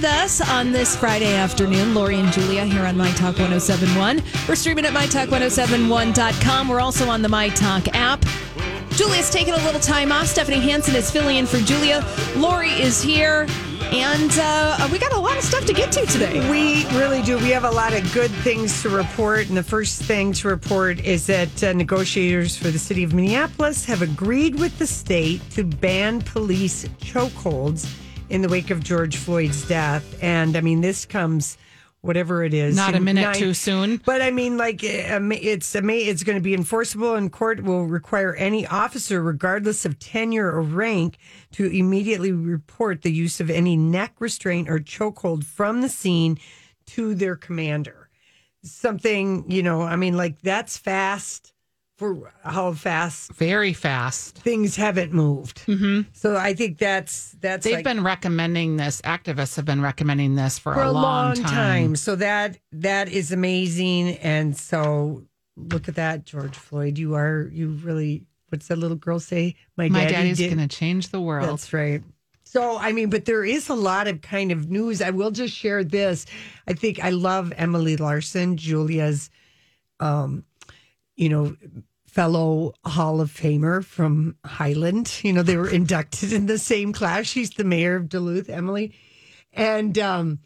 With us on this Friday afternoon. Lori and Julia here on My Talk 1071. We're streaming at MyTalk1071.com. We're also on the My Talk app. Julia's taking a little time off. Stephanie Hansen is filling in for Julia. Lori is here. And uh, we got a lot of stuff to get to today. We really do. We have a lot of good things to report. And the first thing to report is that uh, negotiators for the city of Minneapolis have agreed with the state to ban police chokeholds in the wake of George Floyd's death. And I mean, this comes whatever it is. Not a minute nine- too soon. But I mean, like, um, it's it's going to be enforceable, and court will require any officer, regardless of tenure or rank, to immediately report the use of any neck restraint or chokehold from the scene to their commander. Something, you know, I mean, like that's fast for how fast Very fast. things haven't moved. Mm-hmm. So I think that's that's They've like- been recommending this. Activists have been recommending this for, for a, long, time. So that that is amazing. And so look at that, George Floyd. You are you really what's that little girl say? My daddy daddy's did- to change the world. That's right. So I mean, but there is a lot of kind of news. I will just share this. I think I love Emily Larson, Julia's um, you know, fellow Hall of Famer from Highland. You know, they were inducted in the same class. She's the mayor of Duluth, Emily. And um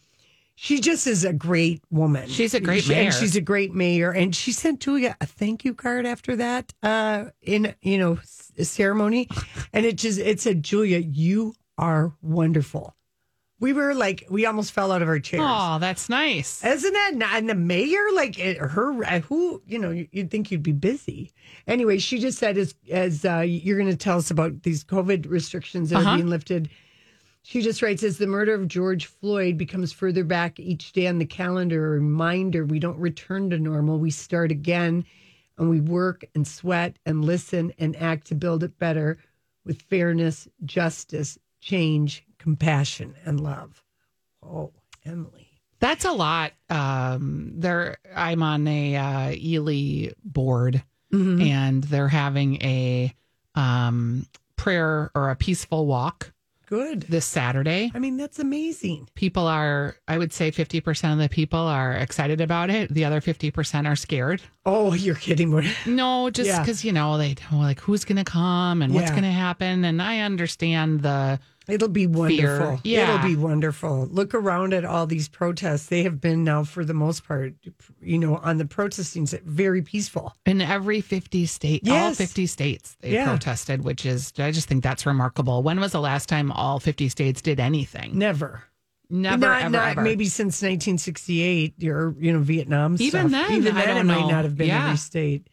she just is a great woman. She's a great She- mayor. And she's a great mayor. And she sent Julia a thank you card after that uh in you know ceremony. And it just it said, Julia, you are wonderful. We were like, we almost fell out of our chairs. Oh, that's nice. Isn't that not, and the mayor like it, her uh, who you know you- you'd think you'd be busy. Anyway, she just said as as uh, you're going to tell us about these COVID restrictions that Uh-huh. are being lifted. She just writes as the murder of George Floyd becomes further back each day on the calendar, a reminder we don't return to normal. We start again, and we work and sweat and listen and act to build it better with fairness, justice, change, compassion, and love. Oh, Emily. That's a lot. Um, there, I'm on a uh, Ely board, Mm-hmm. and they're having a um, prayer or a peaceful walk Good. this Saturday. I mean, that's amazing. People are, I would say, 50% of the people are excited about it. The other 50% are scared. Oh, you're kidding. What- No, just Yeah. because you know they don't like who's going to come and what's going to happen, and I understand the It'll be wonderful. Yeah. It'll be wonderful. Look around at all these protests. They have been now, for the most part, you know, on the protesting very peaceful. in every fifty state, all fifty states they Yeah. protested, which is I just think that's remarkable. When was the last time all fifty states did anything? Never. Never, not, ever, not ever. maybe since 1968 or, you know, Vietnam Even stuff. then, Even I then, don't it might not have been Yeah. every state.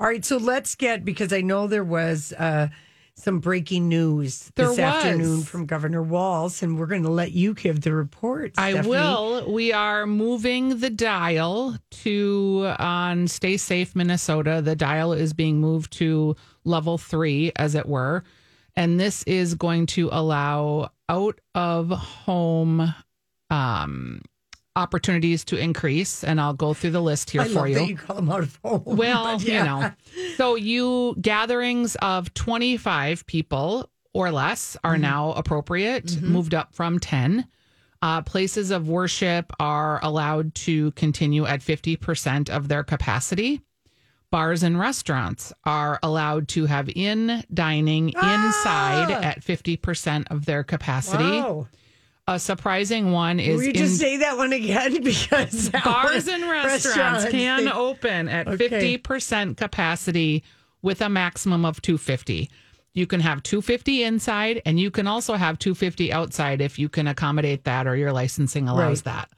All right. So let's get, because I know there was uh, some breaking news There this was. afternoon from Governor Walz, and we're going to let you give the report. I will. We are moving the dial to on Stay Safe Minnesota. The dial is being moved to level three, as it were. And this is going to allow out of home um, opportunities to increase. And I'll go through the list here I for you. you call them out of home. Well, yeah. you know. So you gatherings of 25 people or less Mm-hmm. are now appropriate, moved up from 10. Uh, places of worship are allowed to continue at 50% of their capacity. Bars and restaurants are allowed to have in dining inside Ah! at 50% of their capacity. Wow. A surprising one is Will you in just say that one again? Because bars and restaurants, can they- open at Okay. 50% capacity with a maximum of 250. You can have 250 inside and you can also have 250 outside if you can accommodate that or your licensing allows Right. that.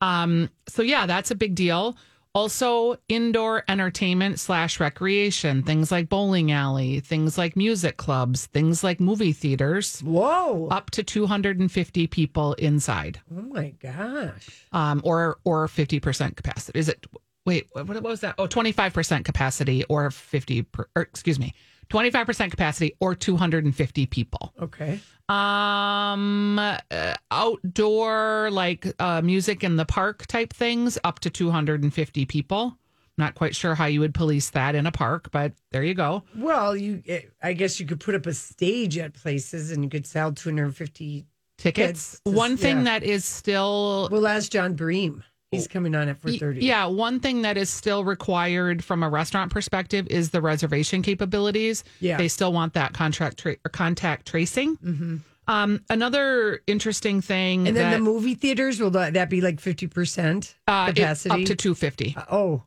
Um, so yeah, that's a big deal. Also, indoor entertainment slash recreation, things like bowling alley, things like music clubs, things like movie theaters, Whoa. up to 250 people inside Oh my gosh. um, or or fifty percent capacity. Is it? Wait, what, what was that? Oh, 25 percent capacity or fifty. Per, or excuse me, twenty five percent capacity or two hundred and fifty people. Okay. Um, uh, outdoor like uh, music in the park type things up to two hundred and fifty people. Not quite sure how you would police that in a park, but there you go. Well, you. eh, I guess you could put up a stage at places, and you could sell 250. Tickets. Kids, One thing yeah. that is still Well, ask Jon Bream. He's coming on at Y- 4:30. Yeah, one thing that is still required from a restaurant perspective is the reservation capabilities. Yeah. they still want that contract tra- or contact tracing. Mm-hmm. Um, another interesting thing, And then that, the movie theaters will that, be like 50 percent uh, capacity up to two fifty. oh,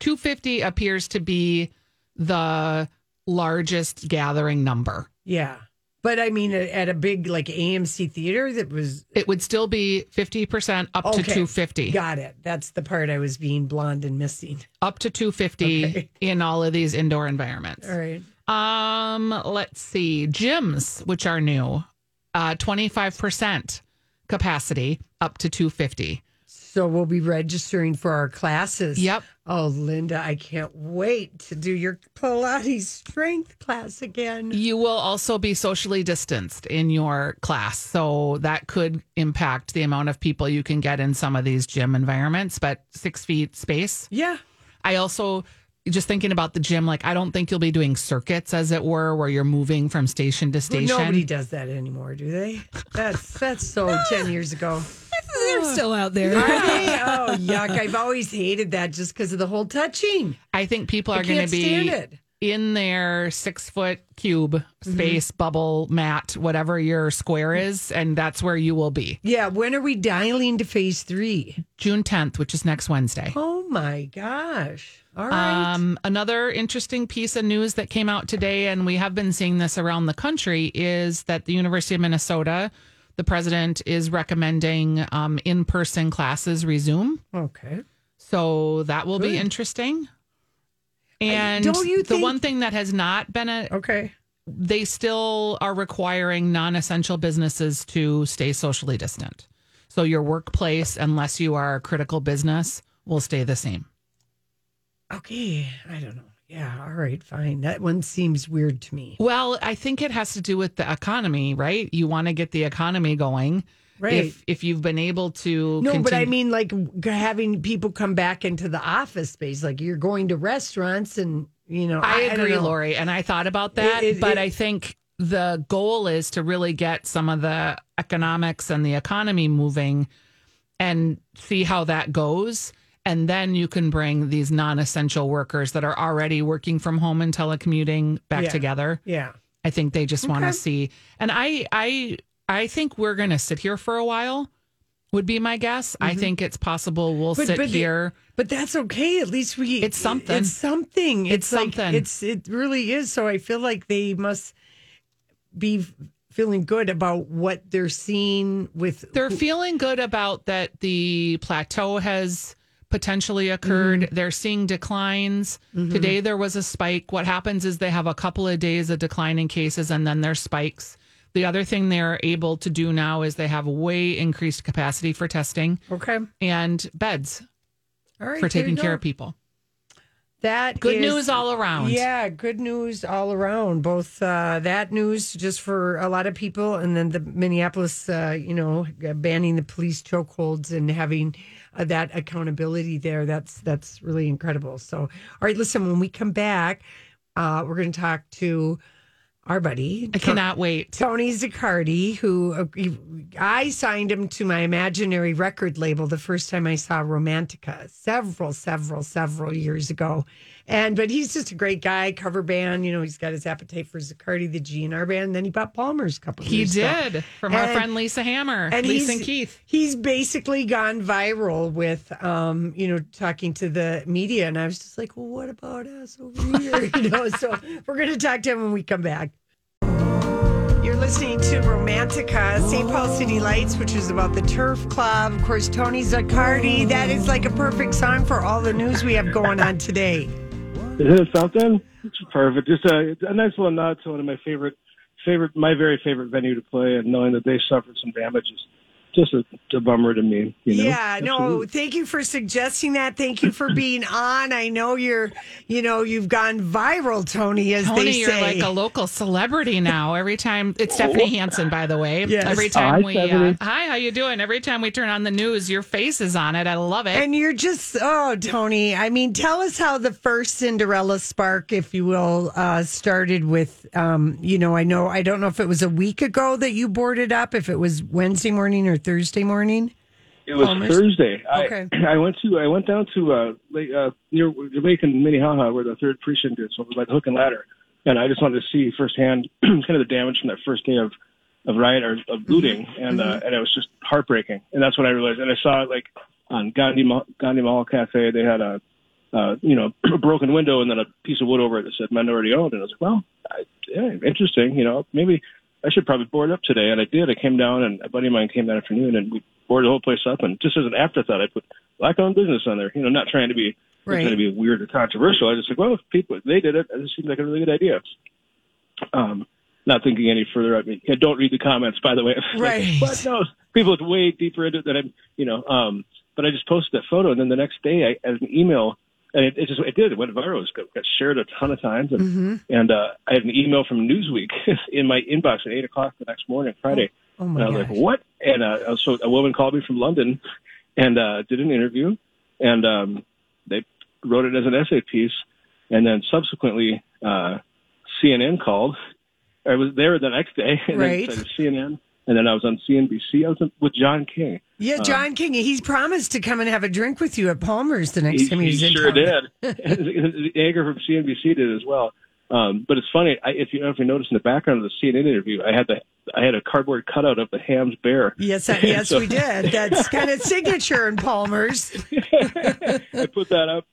250 appears to be the largest gathering number. yeah. But I mean, at a big like AMC theater, that was It would still be 50% up to 250. got it. That's the part I was being blonde and missing. Up to 250 Okay. in all of these indoor environments. All right. Um, let's see. Gyms, which are new, uh, 25% capacity up to 250. So we'll be registering for our classes. Yep. Oh, Linda, I can't wait to do your Pilates strength class again. You will also be socially distanced in your class. So that could impact the amount of people you can get in some of these gym environments, but six feet space. Yeah. I also just thinking about the gym, like I don't think you'll be doing circuits as it were, where you're moving from station to Well, station. nobody does that anymore, do they? That's that's so ten years ago. They're still out there. Are they? Oh yuck! I've always hated that just because of the whole touching. I think people are going to be it. in their six foot cube Mm-hmm. space bubble mat, whatever your square is, and that's where you will be. Yeah. When are we dialing to phase three? June 10th, which is next Wednesday. Oh my gosh! All right. Um, another interesting piece of news that came out today, and we have been seeing this around the country, is that the University of Minnesota, the president is recommending um, in person classes resume. okay. So that will be interesting. And don't you the think- one thing that has not been a, Okay. they still are requiring non-essential businesses to stay socially distant. So your workplace, unless you are a critical business, will stay the same. Okay. I don't know. Yeah. All right. Fine. That one seems weird to me. Well, I think it has to do with the economy, right? You want to get the economy going. Right. If if you've been able to No, but I mean, like having people come back into the office space, like you're going to restaurants and, you know, I don't agree, know. Lori, and I thought about that, It- it- but it- I think the goal is to really get some of the economics and the economy moving and see how that goes. And then you can bring these non essential workers that are already working from home and telecommuting back Yeah. together. Yeah. I think they just want to see. And I I I think we're going to sit here for a while. Would be my guess. I think it's possible we'll Mm-hmm. But- sit but the- here. But that's okay. At least we. It's something. It's something. It's like- something. It's it really is. So I feel like they must be feeling good about what they're seeing with. They're feeling good about that the plateau has potentially occurred. Mm-hmm. They're seeing declines. Today there was a spike. What happens is they have a couple of days of declining cases and then there's spikes. The other thing they're able to do now is they have way increased capacity for testing okay. and beds right. for taking care of people. That Good is- news all around. Yeah, good news all around. Both uh, that news just for a lot of people, and then the Minneapolis, uh, you know, banning the police chokeholds and having uh, that accountability there. That's that's really incredible. So, all right, listen. When we come back, uh, we're going to talk to our buddy. I cannot wait. Tony Zaccardi, who uh, I signed him to my imaginary record label the first time I saw Romantica several, several, several years ago. And but he's just a great guy, cover band. You know, he's got his appetite for Zaccardi, the GNR band. And then he bought Palmer's a couple He years ago. did from our friend Lisa Hammer, and Lisa he's, and Keith. He's basically gone viral with, um, you know, talking to the media, and I was just like, well, what about us over here? you know, so we're going to talk to him when we come back. You're listening to Romantica, St. Paul City Lights, which is about the Turf Club. Of course, Tony Zaccardi. That is like a perfect song for all the news we have going on today. Is it something? It's perfect. Just a, a nice little nod to one of my favorite, favorite, my very favorite venue to play, and knowing that they suffered some damages, just a, a bummer to me. You know? Yeah, no, Absolutely. thank you for suggesting that. Thank you for being on. I know you're, you know, you've gone viral, Tony, as Tony, they you're like a local celebrity now. Every time it's Stephanie Hansen, by the way. Yes. Every time Hi, we, uh, hi, how you doing? Every time we turn on the news, your face is on it. I love it. and you're just, oh, Tony. I mean, tell us how the first Cinderella spark, if you will, uh, started with, um, you know, I know, I don't know if it was a week ago that you boarded up, if it was Wednesday morning or Thursday morning. It was Palmer's? Thursday. Okay. I, I went to I went down to uh, Lake, uh near Jamaica and Minnehaha where the third precinct is. So it was like hook and ladder, and I just wanted to see firsthand kind of the damage from that first day of of riot or of looting, and uh, and it was just heartbreaking. And that's when I realized. And I saw it like on Gandhi Gandhi Mahal Cafe. They had a uh, you know a broken window and then a piece of wood over it that said minority owned. And I was like, well, I, yeah, interesting. You know, maybe I should probably board up today. And I did. I came down, and a buddy of mine came that afternoon, and we boarded the whole place up. And just as an afterthought, I put black owned business on there. You know, not trying to be Right. trying to be weird or controversial. I just like, well, if people if they did it, it seemed like a really good idea. Um, not thinking any further. I mean, don't read the comments, by the way. Right. What? No, people are way deeper into it than I'm. You know. Um, but I just posted that photo, and then the next day, I had an email, and it, it just it did. It went viral. It got, got shared a ton of times, and and uh, I had an email from Newsweek in my inbox at eight o'clock the next morning, Friday. Oh, my and I was gosh. like, "What?" And uh, so a woman called me from London, and uh, did an interview, and um, they wrote it as an essay piece, and then subsequently uh, CNN called. I was there the next day, and Right. then CNN, and then I was on CNBC. I was with John King. Yeah, John King. He's promised to come and have a drink with you at Palmer's the next He, time he he's in He sure town. did. the anchor from CNBC did as well. Um, but it's funny. I, if you if you notice in the background of the CNN interview, I had the I had a cardboard cutout of the Hamm's bear. Yes, I, yes, So- we did. That's kind of signature in Palmer's. I put that up,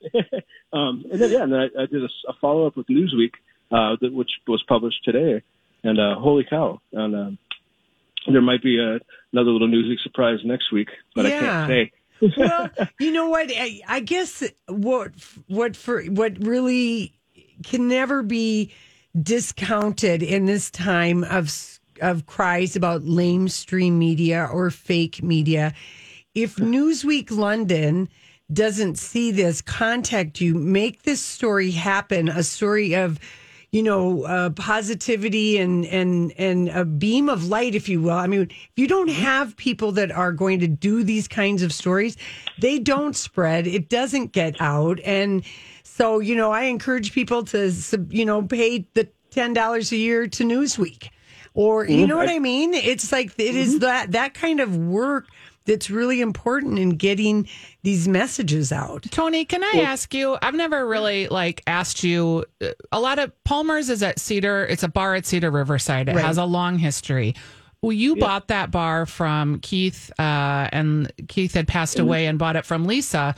um, and then yeah, and then I, I did a, a follow up with Newsweek, uh, that, which was published today, and uh, holy cow! And um, there might be a, another little Newsweek surprise next week, but I can't say. well, you know what? I, I guess what what for what really can never be discounted in this time of of cries about lamestream media or fake media. If Newsweek London doesn't see this, contact you. Make this story happen. A story of you know, uh, positivity and and and a beam of light, if you will. I mean, if you don't mm-hmm. have people that are going to do these kinds of stories, they don't spread. It doesn't get out, and so you know, I encourage people to you know pay the ten dollars a year to Newsweek, or you mm-hmm. know what I mean. It's like it is mm-hmm. that that kind of work that's really important in getting these messages out. Tony, can I ask you? I've never really like asked you. uh, A lot of Palmer's is at Cedar. It's a bar at Cedar Riverside. It Right. has a long history. Well, you bought that bar from Keith, uh, and Keith had passed away and bought it from Lisa.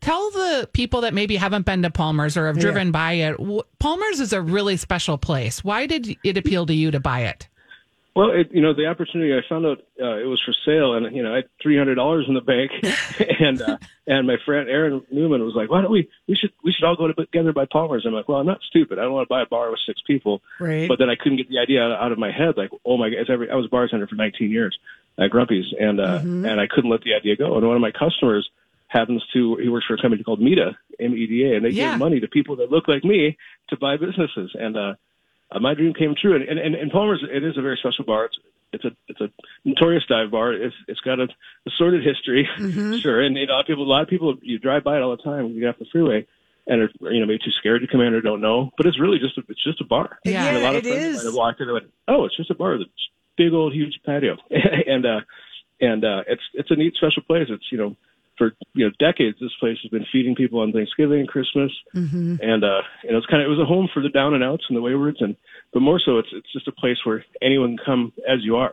Tell the people that maybe haven't been to Palmer's or have driven by it. wh- Palmer's is a really special place. Why did it appeal to you to buy it? Well, it, you know, the opportunity I found out uh, it was for sale, and you know, I had three hundred dollars in the bank, and uh, and my friend Aaron Newman was like, "Why don't we? We should we should all go together by Palmer's." I'm like, "Well, I'm not stupid. I don't want to buy a bar with six people." Right. But then I couldn't get the idea out, of my head. Like, oh my god, it's every, I was a bartender for 19 years at Grumpy's, and uh, and I couldn't let the idea go. And one of my customers happens to he works for a company called MEDA, M E D A, and they Yeah. give money to people that look like me to buy businesses. And uh, uh, my dream came true. And, and, and, Palmer's, it is a very special bar. It's, it's a it's a notorious dive bar. It's it's got a, a sordid history, sure. And you know, people a lot of people you drive by it all the time when you get off the freeway. and are you know maybe too scared to come in or don't know. But it's really just a, it's just a bar. Yeah. And a lot of it friends is. have walked in and went, oh, it's just a bar. It's big old huge patio, and uh, and uh, it's it's a neat special place. It's you know for you know decades this place has been feeding people on Thanksgiving, and Christmas, Mm-hmm. and uh, you know it's kind of it was a home for the down and outs and the waywards, and but more so it's it's just a place where anyone can come as you are.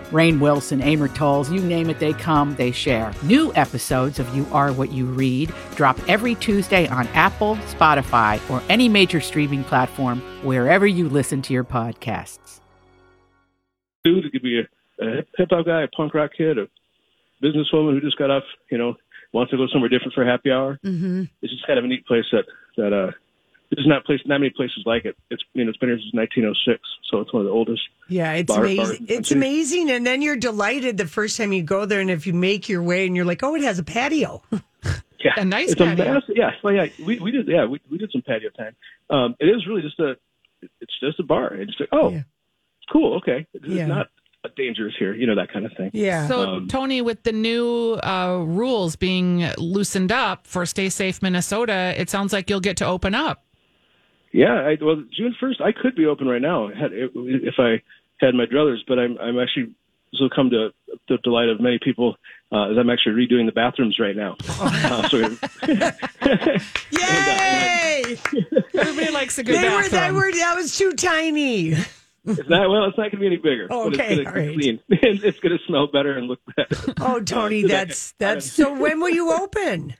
Rainn Wilson, Amor Towles, you name it, they come, they share. New episodes of You Are What You Read drop every Tuesday on Apple, Spotify, or any major streaming platform wherever you listen to your podcasts. dude. It could be a, a hip hop guy, a punk rock kid, a businesswoman who just got off, you know, wants to go somewhere different for happy hour. Mm-hmm. It's just kind of a neat place that that uh, there's not place not many places like it. It's you know it's been here since 1906, so it's one of the oldest. Yeah, it's Bar- bar amazing. in the It's amazing, and then you're delighted the first time you go there, and if you make your way, and you're like, oh, it has a patio. Yeah, A nice it's patio. A massive, yeah, well, yeah, we we did yeah we we did some patio time. Um, it is really just a it's just a bar. It's just like oh, Yeah. cool, okay, it's Yeah. not dangerous here, you know that kind of thing. Yeah. So, Um, Tony, with the new uh, rules being loosened up for Stay Safe Minnesota, it sounds like you'll get to open up. Yeah, I, well, June first, I could be open right now had, if I had my druthers, but I'm I'm actually this will come to the delight of many people uh, as I'm actually redoing the bathrooms right now. Uh, so Yay! Everybody likes a good they were, bathroom. they were, that was too tiny. it's not well, it's not going to be any bigger. Oh, but okay, it's going right. to be clean. it's going to smell better and look better. Oh, Tony, that's that's. So when will you open?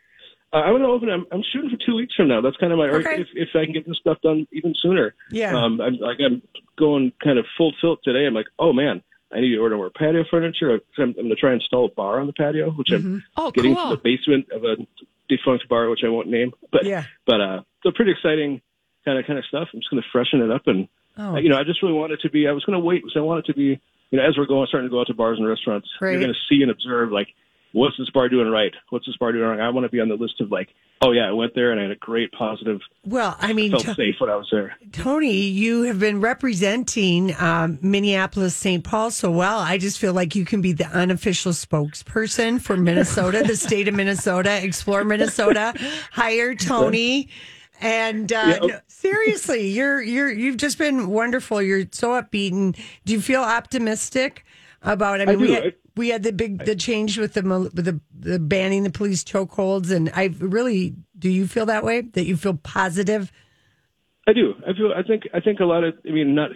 Uh, I'm going to open. I'm, I'm shooting for two weeks from now. That's kind of my. Okay. If, if I can get this stuff done even sooner. Yeah. Um, I'm like I'm going kind of full tilt today. I'm like, oh man, I need to order more patio furniture. I'm, I'm going to try and install a bar on the patio, which I'm oh, getting cool. to the basement of a defunct bar, which I won't name. But Yeah. but uh, so pretty exciting kind of kind of stuff. I'm just going to freshen it up and Oh. uh, you know I just really want it to be. I was going to wait because I want it to be. You know, as we're going, starting to go out to bars and restaurants, Right. you're going to see and observe like, what's this bar doing right? What's this bar doing wrong? I want to be on the list of like, oh yeah, I went there and I had a great positive, Well, I mean, felt To- safe when I was there. Tony, you have been representing um, Minneapolis, St. Paul so well. I just feel like you can be the unofficial spokesperson for Minnesota, the state of Minnesota, explore Minnesota, hire Tony. And uh, Yeah. no, seriously, you're you're you've just been wonderful. You're so upbeat. And do you feel optimistic about? I mean, we do. had, I- we had the big the change with the with the, the banning the police chokeholds, and I really do. You feel that way? That you feel positive? I do. I feel. I think. I think a lot of. I mean, not.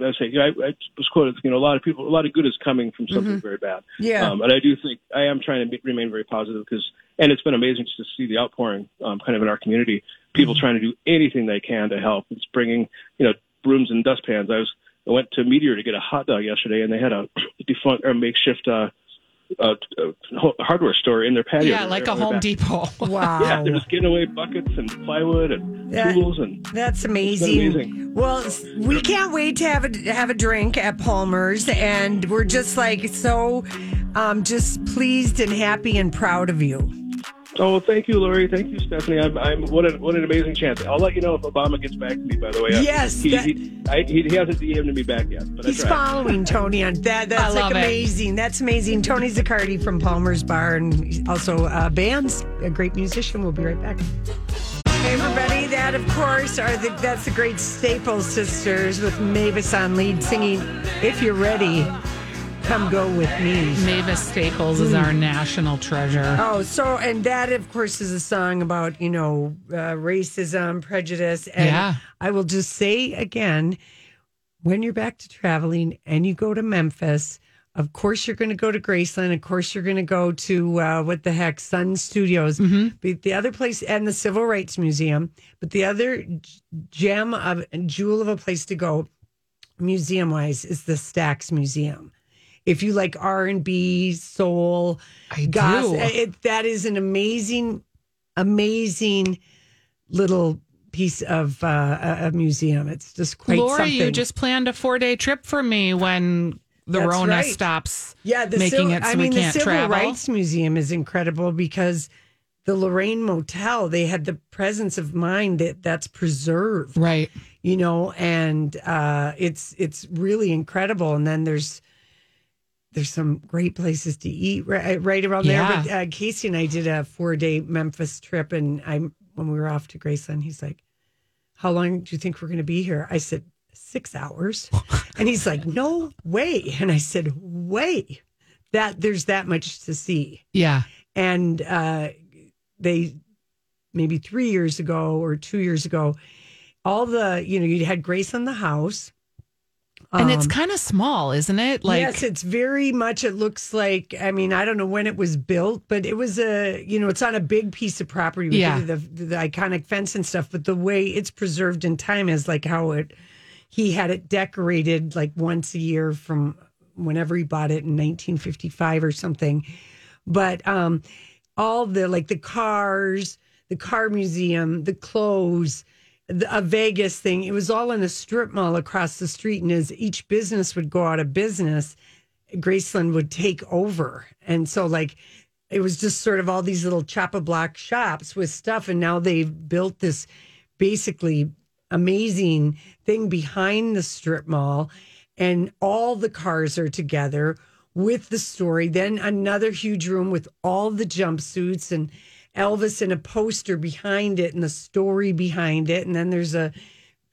I say. I, I was quoted. You know, a lot of people. A lot of good is coming from something very bad. Mm-hmm. Yeah. Um, and I do think I am trying to be, remain very positive because, and it's been amazing just to see the outpouring, um, kind of in our community. People Mm-hmm. trying to do anything they can to help. It's bringing, you know, brooms and dustpans. I was. I went to Meteor to get a hot dog yesterday, and they had a defunct or makeshift. Uh, uh, uh, hardware store in their patio. yeah, like a Home back. Depot. Wow. Yeah, they're just getting away buckets and plywood and That- tools and That's amazing. amazing. Well, we can't wait to have a have a drink at Palmer's, and we're just like so, um, just pleased and happy and proud of you. Oh, thank you, Lori. Thank you, Stephanie. I'm, I'm what an what an amazing chance. I'll let you know if Obama gets back to me. By the way, Yes, he that- he, I, he, he hasn't DM'd me back yet, but He's following Tony on that. That's like love it. amazing. That's amazing. Tony Zaccardi from Palmer's Bar, and also uh, bands, a great musician. We'll be right back. Hey everybody, that of course are the that's the great Staples sisters with Mavis on lead singing. If you're ready, come go with me. Mavis Staples is our national treasure. Oh, so and that of course is a song about you know uh, racism, prejudice, and Yeah. I will just say again, when you're back to traveling and you go to Memphis, of course, you're going to go to Graceland. Of course, you're going to go to uh, what the heck, Sun Studios. But the other place, and the Civil Rights Museum. But the other gem of jewel of a place to go, museum wise, is the Stax Museum. If you like R and B, soul, I goth- do. it, that is an amazing, amazing little piece of uh, a a museum. It's just quite Lori, something. you just planned a four day trip for me when the That's Rona right. stops yeah, the making civil, it so I we mean, can't the Civil travel. Rights Museum is incredible because the Lorraine Motel they had the presence of mind that that's preserved, Right. you know, and uh, it's it's really incredible. And then there's there's some great places to eat right, right around Yeah. there. But uh, Casey and I did a four day Memphis trip, and I when we were off to Graceland, he's like, "How long do you think we're going to be here?" I said, six hours," and he's like, "No way!" And I said, "Way, that there's that much to see." Yeah. And uh, they maybe three years ago or two years ago, all the you know you had Graceland the house. And it's Um, kind of small, isn't it? Like yes, it's very much. It looks like. I mean, I don't know when it was built, but it was a. You know, it's on a big piece of property. with Yeah. the, the, the iconic fence and stuff. But the way it's preserved in time is like how it. He had it decorated like once a year from whenever he bought it in 1955 or something. But um, all the like the cars, the car museum, the clothes, the, a Vegas thing. It was all in a strip mall across the street, and as each business would go out of business, Graceland would take over, and so like it was just sort of all these little chop a block shops with stuff, and now they've built this basically amazing thing behind the strip mall, and all the cars are together with the story. Then another huge room with all the jumpsuits and Elvis and a poster behind it and the story behind it. And then there's a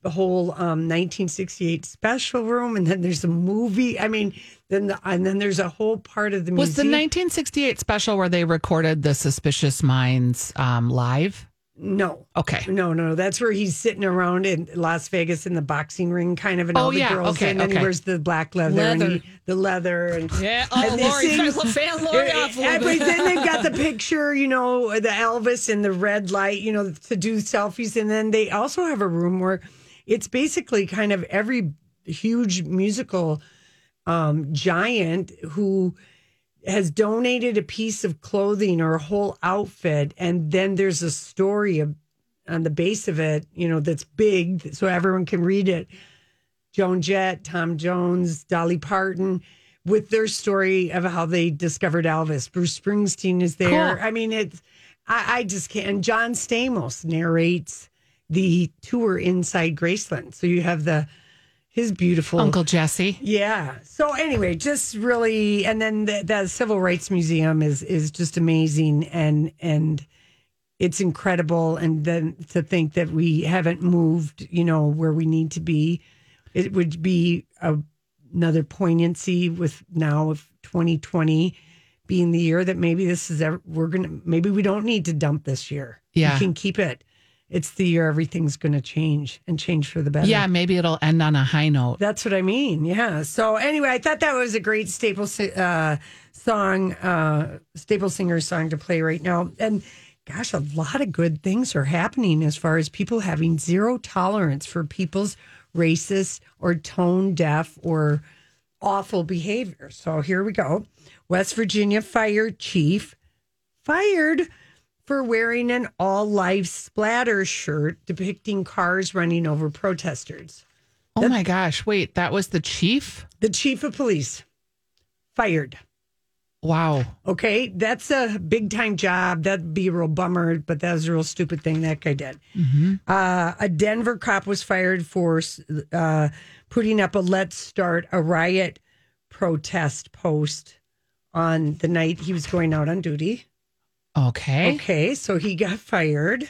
the whole um, 1968 special room, and then there's a movie. I mean, then the, and then there's a whole part of the was the 1968 special where they recorded the Suspicious Minds um, live? No, Okay. no, no. That's where he's sitting around in Las Vegas in the boxing ring, kind of, and Oh, all the yeah. girls. Okay, and then okay. he wears the black leather, Leather. and he, the leather, and Yeah. Oh, And they Lori, sing- fan, fan Lori off a little bit. then they've got the picture, you know, the Elvis and the red light, you know, to do selfies. And then they also have a room where it's basically kind of every huge musical um, giant who has donated a piece of clothing or a whole outfit. And then there's a story of, on the base of it, you know, that's big so everyone can read it. Joan Jett, Tom Jones, Dolly Parton, with their story of how they discovered Elvis. Bruce Springsteen is there. Cool. I mean, it's I, I just can't. And John Stamos narrates the tour inside Graceland. So you have the his beautiful Uncle Jesse. yeah. So anyway, just really, and then the, the Civil Rights Museum is is just amazing, and and it's incredible. And then to think that we haven't moved, you know, where we need to be, it would be a, another poignancy with now of 2020 being the year that maybe this is ever, we're gonna maybe we don't need to dump this year. Yeah. we can keep it. It's the year everything's going to change and change for the better. Yeah, maybe it'll end on a high note. That's what I mean. Yeah. So anyway, I thought that was a great staple uh, song, uh, staple singer song to play right now. And gosh, a lot of good things are happening as far as people having zero tolerance for people's racist or tone deaf or awful behavior. So here we go. West Virginia fire chief fired for wearing an all life splatter shirt depicting cars running over protesters. Oh my gosh. Wait, that was the chief? The chief of police fired. Wow. Okay, that's a big time job. That'd be a real bummer, but that was a real stupid thing that guy did. Uh, a Denver cop was fired for uh, putting up a "Let's Start a Riot" protest post on the night he was going out on duty. Okay. Okay, so he got fired.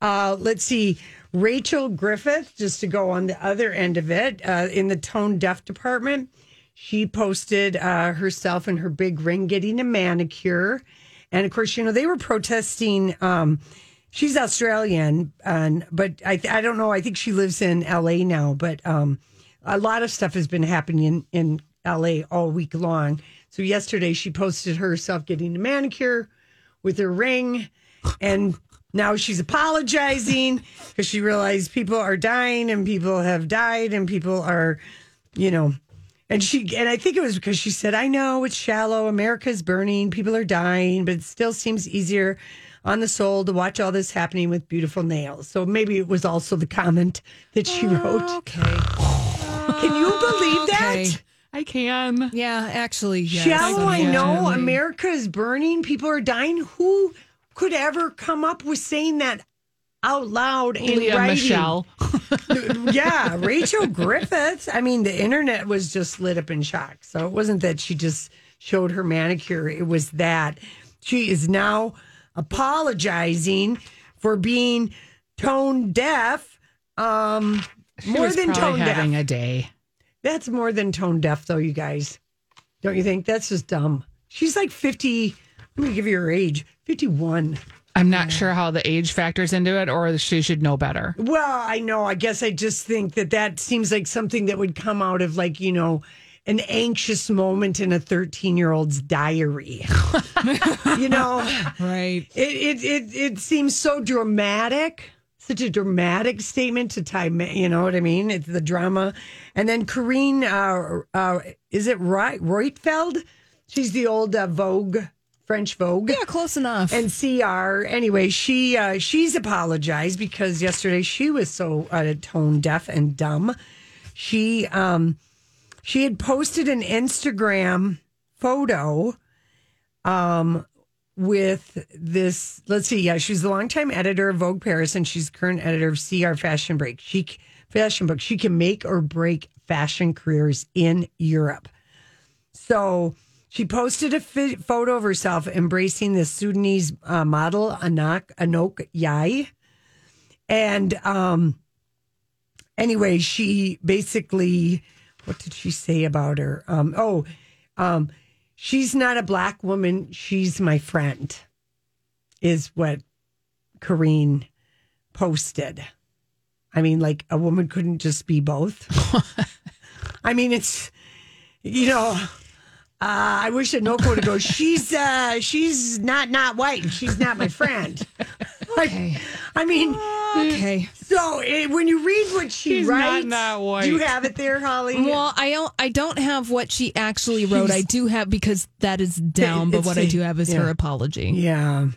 Uh, let's see. Rachel Griffith, just to go on the other end of it, uh, in the tone deaf department, she posted uh, herself and her big ring getting a manicure. And of course, you know, they were protesting. Um, she's Australian, and but I, I don't know. I think she lives in LA now, but um, a lot of stuff has been happening in, in LA all week long. So yesterday she posted herself getting a manicure with her ring, and now she's apologizing because she realized people are dying and people have died and people are, you know. And she and I think it was because she said, "I know it's shallow. America's burning. People are dying, but it still seems easier." On the soul to watch all this happening with beautiful nails. So maybe it was also the comment that she wrote. Okay. Can you believe Okay. that? I can. Yeah, actually, yes. Shallow, I know. America is burning. People are dying. Who could ever come up with saying that out loud in Leah writing? Michelle. yeah, Rachel Griffiths. I mean, the internet was just lit up in shock. So it wasn't that she just showed her manicure, it was that she is now apologizing for being tone deaf. Um, She more was than probably tone deaf. having a day. That's more than tone deaf, though, you guys. Don't you think? That's just dumb. She's like 50. Let me give you her age 51. I'm not sure how the age factors into it, or she should know better. Well, I know. I guess I just think that that seems like something that would come out of like, you know, an anxious moment in a 13 year old's diary. you know, Right. it, it, it, it seems so dramatic. Such a dramatic statement to tie, you know what I mean? It's the drama. And then Carine, uh, uh, is it right? Roitfeld? She's the old uh, Vogue, French Vogue. Yeah, close enough. And CR, anyway, she uh, she's apologized because yesterday she was so uh, tone deaf and dumb. She um she had posted an Instagram photo um with this let's see yeah she's the longtime editor of Vogue Paris and she's current editor of CR Fashion Break she fashion book she can make or break fashion careers in Europe so she posted a photo of herself embracing the Sudanese uh, model Anak Anok Yai. And um, anyway, she basically, what did she say about her? Um, oh, um, she's not a black woman. She's my friend, is what Carine posted. I mean, like a woman couldn't just be both. I mean, it's, you know, uh, I wish that Anoka would go. She's uh, she's not not white. She's not my friend. okay. I mean, Okay. so eh, when you read what she She's writes, not white. do you have it there, Holly? Well, I don't. I don't have what she actually wrote. I do have because that is down. But It's what I a- do have is yeah. her apology. yeah.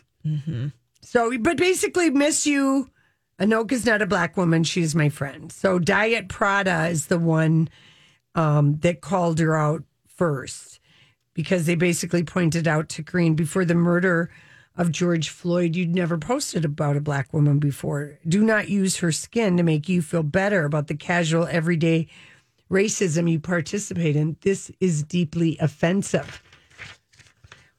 So, but basically, miss you. Anoka's not a black woman. She's my friend. So, Diet Prada is the one um, that called her out first because they basically pointed out to Green before the murder of George Floyd, you'd never posted about a black woman before. Do not use her skin to make you feel better about the casual, everyday racism you participate in. This is deeply offensive.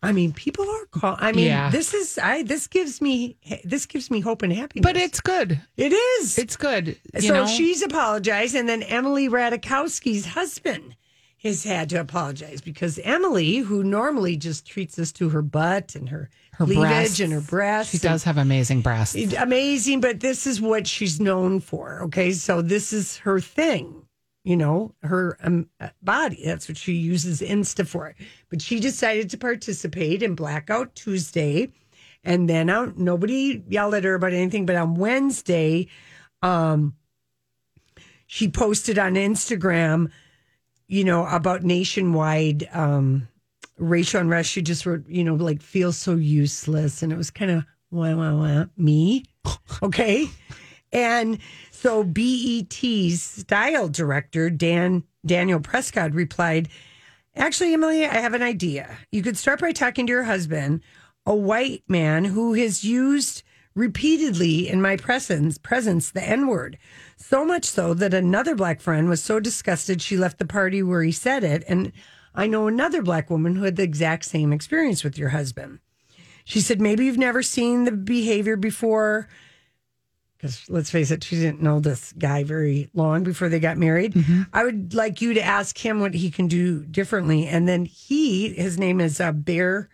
I mean, people are call. I mean, Yeah. this is I. This gives me this gives me hope and happiness. But it's good. it is. It's good. You so know? she's apologized, and then Emily Ratajkowski's husband has had to apologize because Emily, who normally just treats us to her butt and her, Her cleavage breasts. and her breasts, She does have amazing breasts. amazing, but this is what she's known for. Okay, so this is her thing. You know, her um, uh, body. That's what she uses Insta for. But she decided to participate in Blackout Tuesday. And then out, nobody yelled at her about anything. But on Wednesday, um, she posted on Instagram, you know, about nationwide um, racial unrest. She just wrote, you know, like feels so useless, and it was kind of wah wah wah me, okay. And so BET's style director Dan Danielle Prescott replied, "Actually, Emily, I have an idea. You could start by talking to your husband, a white man who has used." repeatedly in my presence presence the n-word so much so that another black friend was so disgusted she left the party where he said it. And i know another black woman who had the exact same experience with your husband. She said maybe you've never seen the behavior before. Because let's face it she didn't know this guy very long before they got married. I would like you to ask him what he can do differently. And then he his name is uh, bear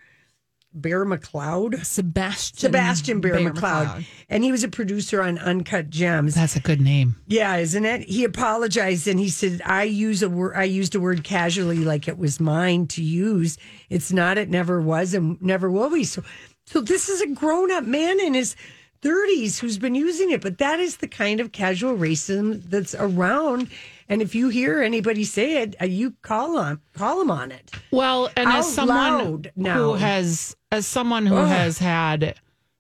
Bear McLeod. Sebastian Sebastian Bear, Bear McLeod. McLeod. And he was a producer on Uncut Gems. That's a good name. Yeah, isn't it? He apologized and he said, "I use a word. I used a word casually, like it was mine to use. It's not. It never was, and never will be." So, so this is a grown-up man in his thirties who's been using it. But that is the kind of casual racism that's around. And if you hear anybody say it, uh, you call on call him on it. Well, and Out as someone who has, as someone who has had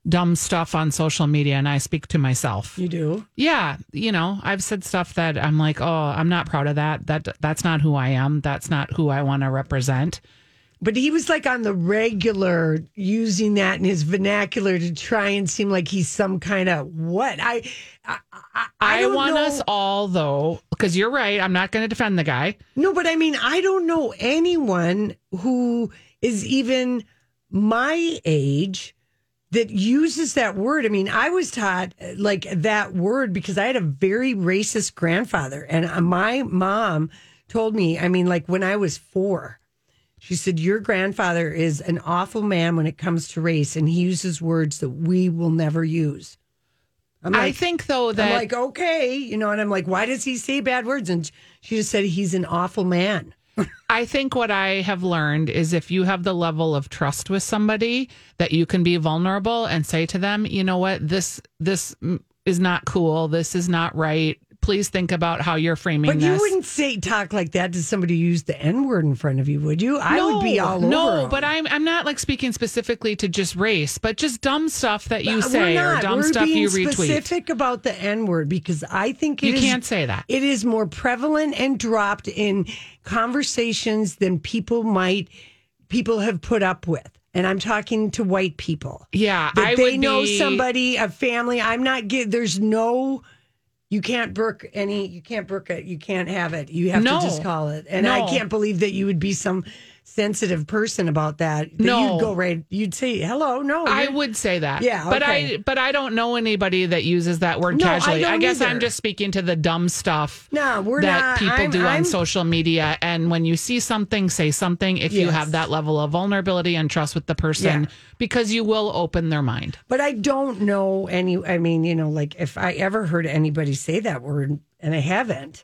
dumb stuff on social media, and I speak to myself. You do. Yeah, you know, I've said stuff that I'm like, oh, I'm not proud of that. That that's not who I am. That's not who I want to represent. But he was like on the regular using that in his vernacular to try and seem like he's some kind of what I I, I, I I, want know. us all though, because you're right. I'm not going to defend the guy. No, but I mean I don't know anyone who is even my age that uses that word. I mean, I was taught like that word because I had a very racist grandfather, and uh, my mom told me. I mean, like when I was four. She said, Your grandfather is an awful man when it comes to race, and he uses words that we will never use. I'm I think though that I'm like, okay, you know, and I'm like, why does he say bad words? And she just said he's an awful man. I think what I have learned is if you have the level of trust with somebody that you can be vulnerable and say to them, you know what, this this is not cool. This is not right. Please think about how you're framing it. But you wouldn't say talk like that to somebody who used the N word in front of you, would you? I would be all over. No, but I'm I'm not like speaking specifically to just race, but just dumb stuff that you Uh, say or dumb We're stuff you retweet. Specific about the N word because I think it You is- can't say that. It is more prevalent and dropped in conversations than people might people have put up with. And I'm talking to white people. Yeah, that I they would know be- somebody, a family. I'm not get. There's no. You can't brook any. You can't brook it. You can't have it. You have No. to just call it. And I can't believe that you would be some sensitive person about that. that No. you'd go right. You'd say hello. No, I would say that. Yeah, But. I but I don't know anybody that uses that word No, casually. I, don't guess I'm just speaking to the dumb stuff No, we're that not. people I'm- do on I'm- social media. And when you see something, say something if you have that level of vulnerability and trust with the person Yeah. because you will open their mind. But I don't know any. I mean, you know, like if I ever heard anybody say that word, and I haven't,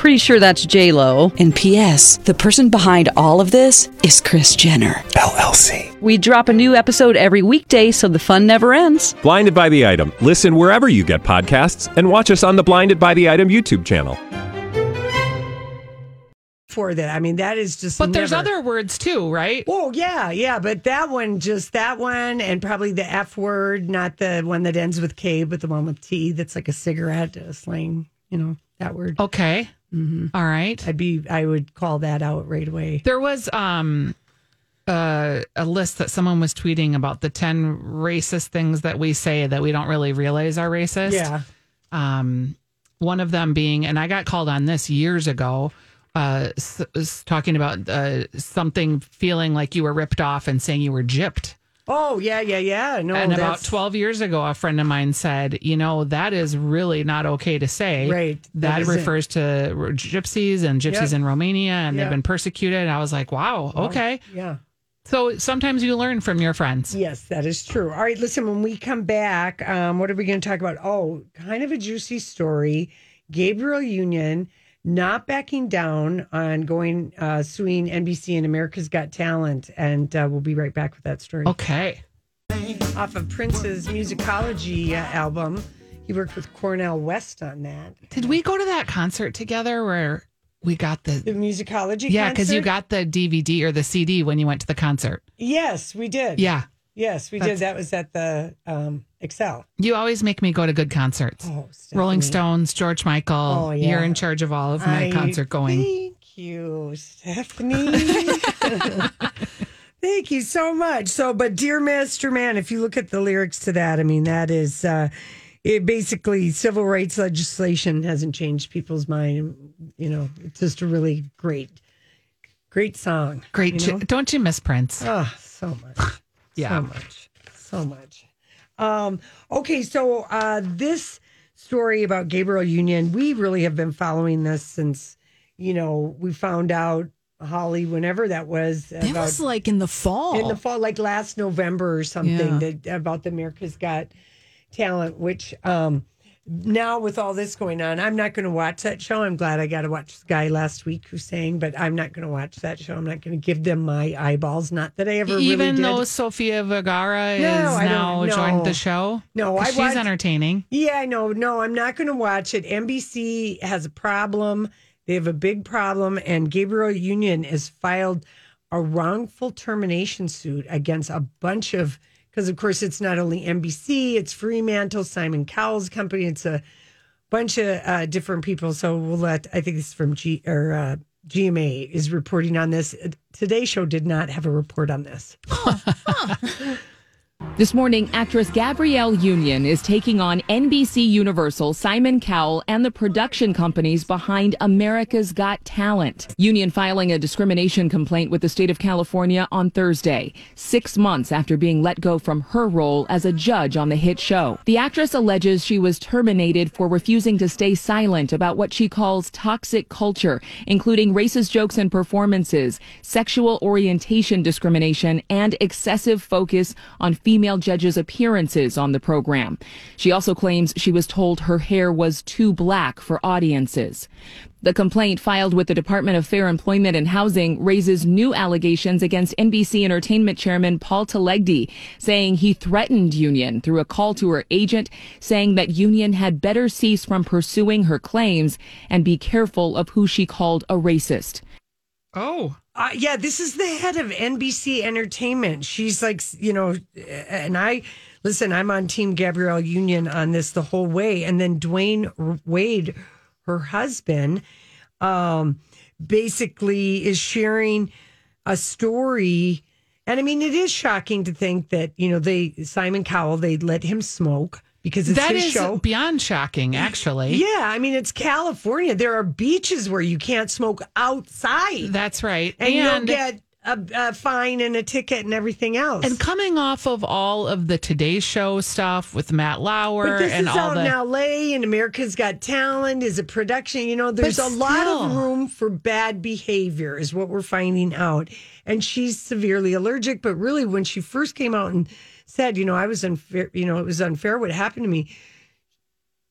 Pretty sure that's J Lo. And P.S. The person behind all of this is Kris Jenner. LLC. We drop a new episode every weekday, so the fun never ends. Blinded by the item. Listen wherever you get podcasts, and watch us on the Blinded by the Item YouTube channel. For that, I mean, that is just. But there's never- other words too, right? Oh yeah, yeah, but that one, just that one, and probably the F word, not the one that ends with K, but the one with T. That's like a cigarette uh, slang. You know that word. Okay. All right. I'd be. I would call that out right away. There was um uh, a list that someone was tweeting about the 10 racist things that we say that we don't really realize are racist. Yeah. Um, one of them being, and I got called on this years ago, uh, s- talking about uh, something feeling like you were ripped off and saying you were gypped. Oh yeah, yeah, yeah. No, and about 12 years ago, a friend of mine said, you know, that is really not okay to say. Right. That That, refers to gypsies and gypsies Yep. in Romania, and Yep. they've been persecuted. And I was like, wow, okay. Yeah. So sometimes you learn from your friends. Yes, that is true. All right, listen, when we come back, um, what are we going to talk about? Oh, kind of a juicy story. Gabrielle Union not backing down on going uh, suing NBC and America's Got Talent. And uh, we'll be right back with that story. Okay. Off of Prince's musicology uh, album. He worked with Cornel West on that. Did we go to that concert together where we got the. The musicology Yeah, because you got the DVD or the CD when you went to the concert. Yes, we did. Yeah. Yes, we That's- did. That was at the um, Xcel. You always make me go to good concerts. Oh, Rolling Stones, George Michael. Oh, yeah. You're in charge of all of my I concert going. Thank you, Stephanie. thank you so much. So, but dear Mr. Man, if you look at the lyrics to that, I mean, that is, uh, it basically civil rights legislation hasn't changed people's mind. You know, it's just a really great, great song. Great. You know? Don't you miss Prince? Oh, so much. Yeah. So much. So much. Um, okay, so uh, this story about Gabrielle Union, we really have been following this since, you know, we found out Holly, whenever that was. That about, was like in the fall. in the fall, like last November or something, Yeah. that, about the America's Got Talent, which um, now with all this going on, I'm not going to watch that show. I'm glad I got to watch the guy last week who sang, but I'm not going to watch that show. I'm not going to give them my eyeballs. Not that I ever Even really though. Sofia Vergara No, is now no. joined the show. No, I she's watched- entertaining. Yeah, I know. No, I'm not going to watch it. NBC has a problem. They have a big problem, and Gabrielle Union has filed a wrongful termination suit against a bunch of because, of course, it's not only NBC, it's Fremantle, Simon Cowell's company. It's a bunch of uh, different people. So we'll let. I think this is from G or uh, GMA is reporting on this. Today's show did not have a report on this. This morning, actress Gabrielle Union is taking on NBC Universal, Simon Cowell, and the production companies behind America's Got Talent. Union filing a discrimination complaint with the state of California on Thursday, six months after being let go from her role as a judge on the hit show. The actress alleges she was terminated for refusing to stay silent about what she calls toxic culture, including racist jokes and performances, sexual orientation discrimination, and excessive focus on female judges' appearances on the program. She also claims she was told her hair was too black for audiences. The complaint filed with the Department of Fair Employment and Housing raises new allegations against NBC Entertainment Chairman Paul Telegdi, saying he threatened Union through a call to her agent, saying that Union had better cease from pursuing her claims and be careful of who she called a racist. Oh. Uh, yeah, this is the head of NBC Entertainment. She's like, you know, and I listen. I'm on Team Gabrielle Union on this the whole way, and then Dwyane Wade, her husband, um, basically is sharing a story. And I mean, it is shocking to think that you know they Simon Cowell they let him smoke because it's That his is show. beyond shocking, actually. Yeah, I mean it's California. There are beaches where you can't smoke outside. That's right. and, you'll get a, a fine and a ticket and everything else. And coming off of all of the Today Show stuff with Matt Lauer and all out the in L.A. and America's Got Talent is a production. You know, there's a lot of room for bad behavior, is what we're finding out. And she's severely allergic. But really, when she first came out and said, you know, I was unfair, you know, it was unfair what happened to me.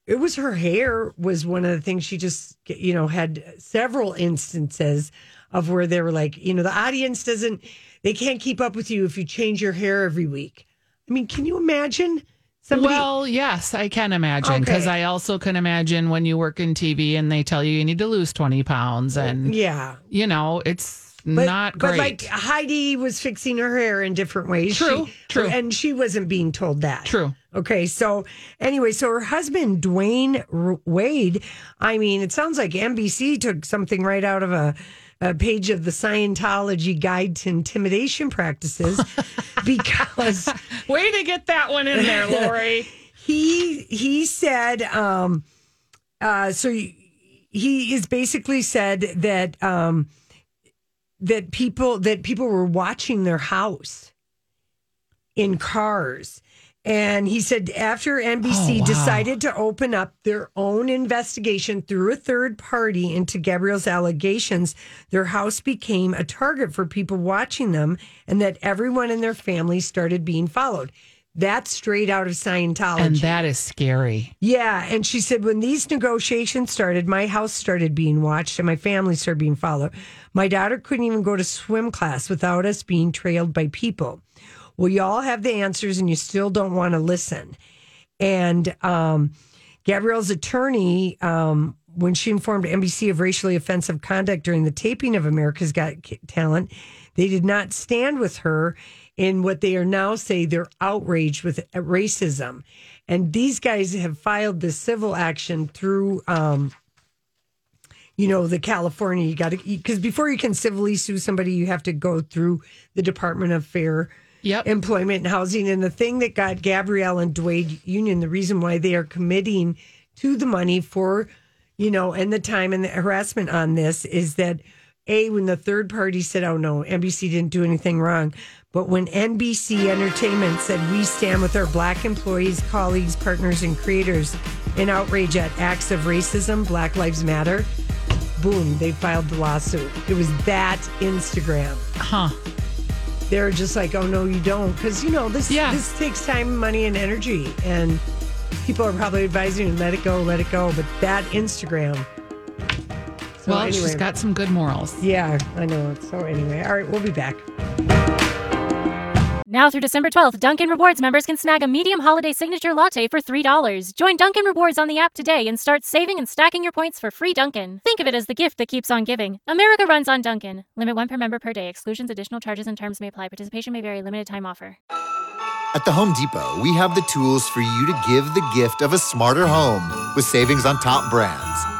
It was her hair was one of the things she just, you know, had several instances of where they were like, you know, the audience doesn't, they can't keep up with you if you change your hair every week. I mean, can you imagine somebody? Well, yes, I can imagine because Okay. I also can imagine when you work in TV and they tell you you need to lose 20 pounds and yeah. you know, it's But, not but like Heidi was fixing her hair in different ways. True, She- true. And she wasn't being told that. True. Okay, so anyway, so her husband Dwyane R- Wade, I mean, it sounds like NBC took something right out of a, a page of the Scientology Guide to Intimidation Practices because Way to get that one in there, Lori. he he said um uh so he, he is basically said that um that people that people were watching their house in cars and he said after NBC Oh, wow. decided to open up their own investigation through a third party into Gabrielle's allegations, their house became a target for people watching them and that everyone in their family started being followed. That's straight out of Scientology. and that is scary. Yeah, and she said when these negotiations started, my house started being watched and my family started being followed. My daughter couldn't even go to swim class without us being trailed by people. Well, you all have the answers and you still don't want to listen. And um, Gabrielle's attorney, um, when she informed NBC of racially offensive conduct during the taping of America's Got Talent, they did not stand with her in what they are now say they're outraged with racism. And these guys have filed this civil action through, um, you know, the California. You got to, because before you can civilly sue somebody, you have to go through the Department of Fair Yep. employment and housing. And the thing that got Gabrielle and Dwyane Union, the reason why they are committing to the money for, you know, and the time and the harassment on this is that a when the third party said, "Oh no, NBC didn't do anything wrong," but when NBC Entertainment said, "We stand with our black employees, colleagues, partners, and creators in outrage at acts of racism, Black Lives Matter," boom, they filed the lawsuit. It was that Instagram. Huh. They're just like, "Oh no, you don't," because you know this Yeah. this takes time, money, and energy, and people are probably advising you let it go, let it go. But that Instagram. So well, anyway. she's got some good morals. Yeah, I know. So anyway, all right, we'll be back. Now through December 12th, Dunkin' Rewards members can snag a medium holiday signature latte for $3. Join Dunkin' Rewards on the app today and start saving and stacking your points for free Dunkin'. Think of it as the gift that keeps on giving. America runs on Dunkin'. Limit one per member per day. Exclusions, additional charges, and terms may apply. Participation may vary. Limited time offer. At the Home Depot, we have the tools for you to give the gift of a smarter home with savings on top brands,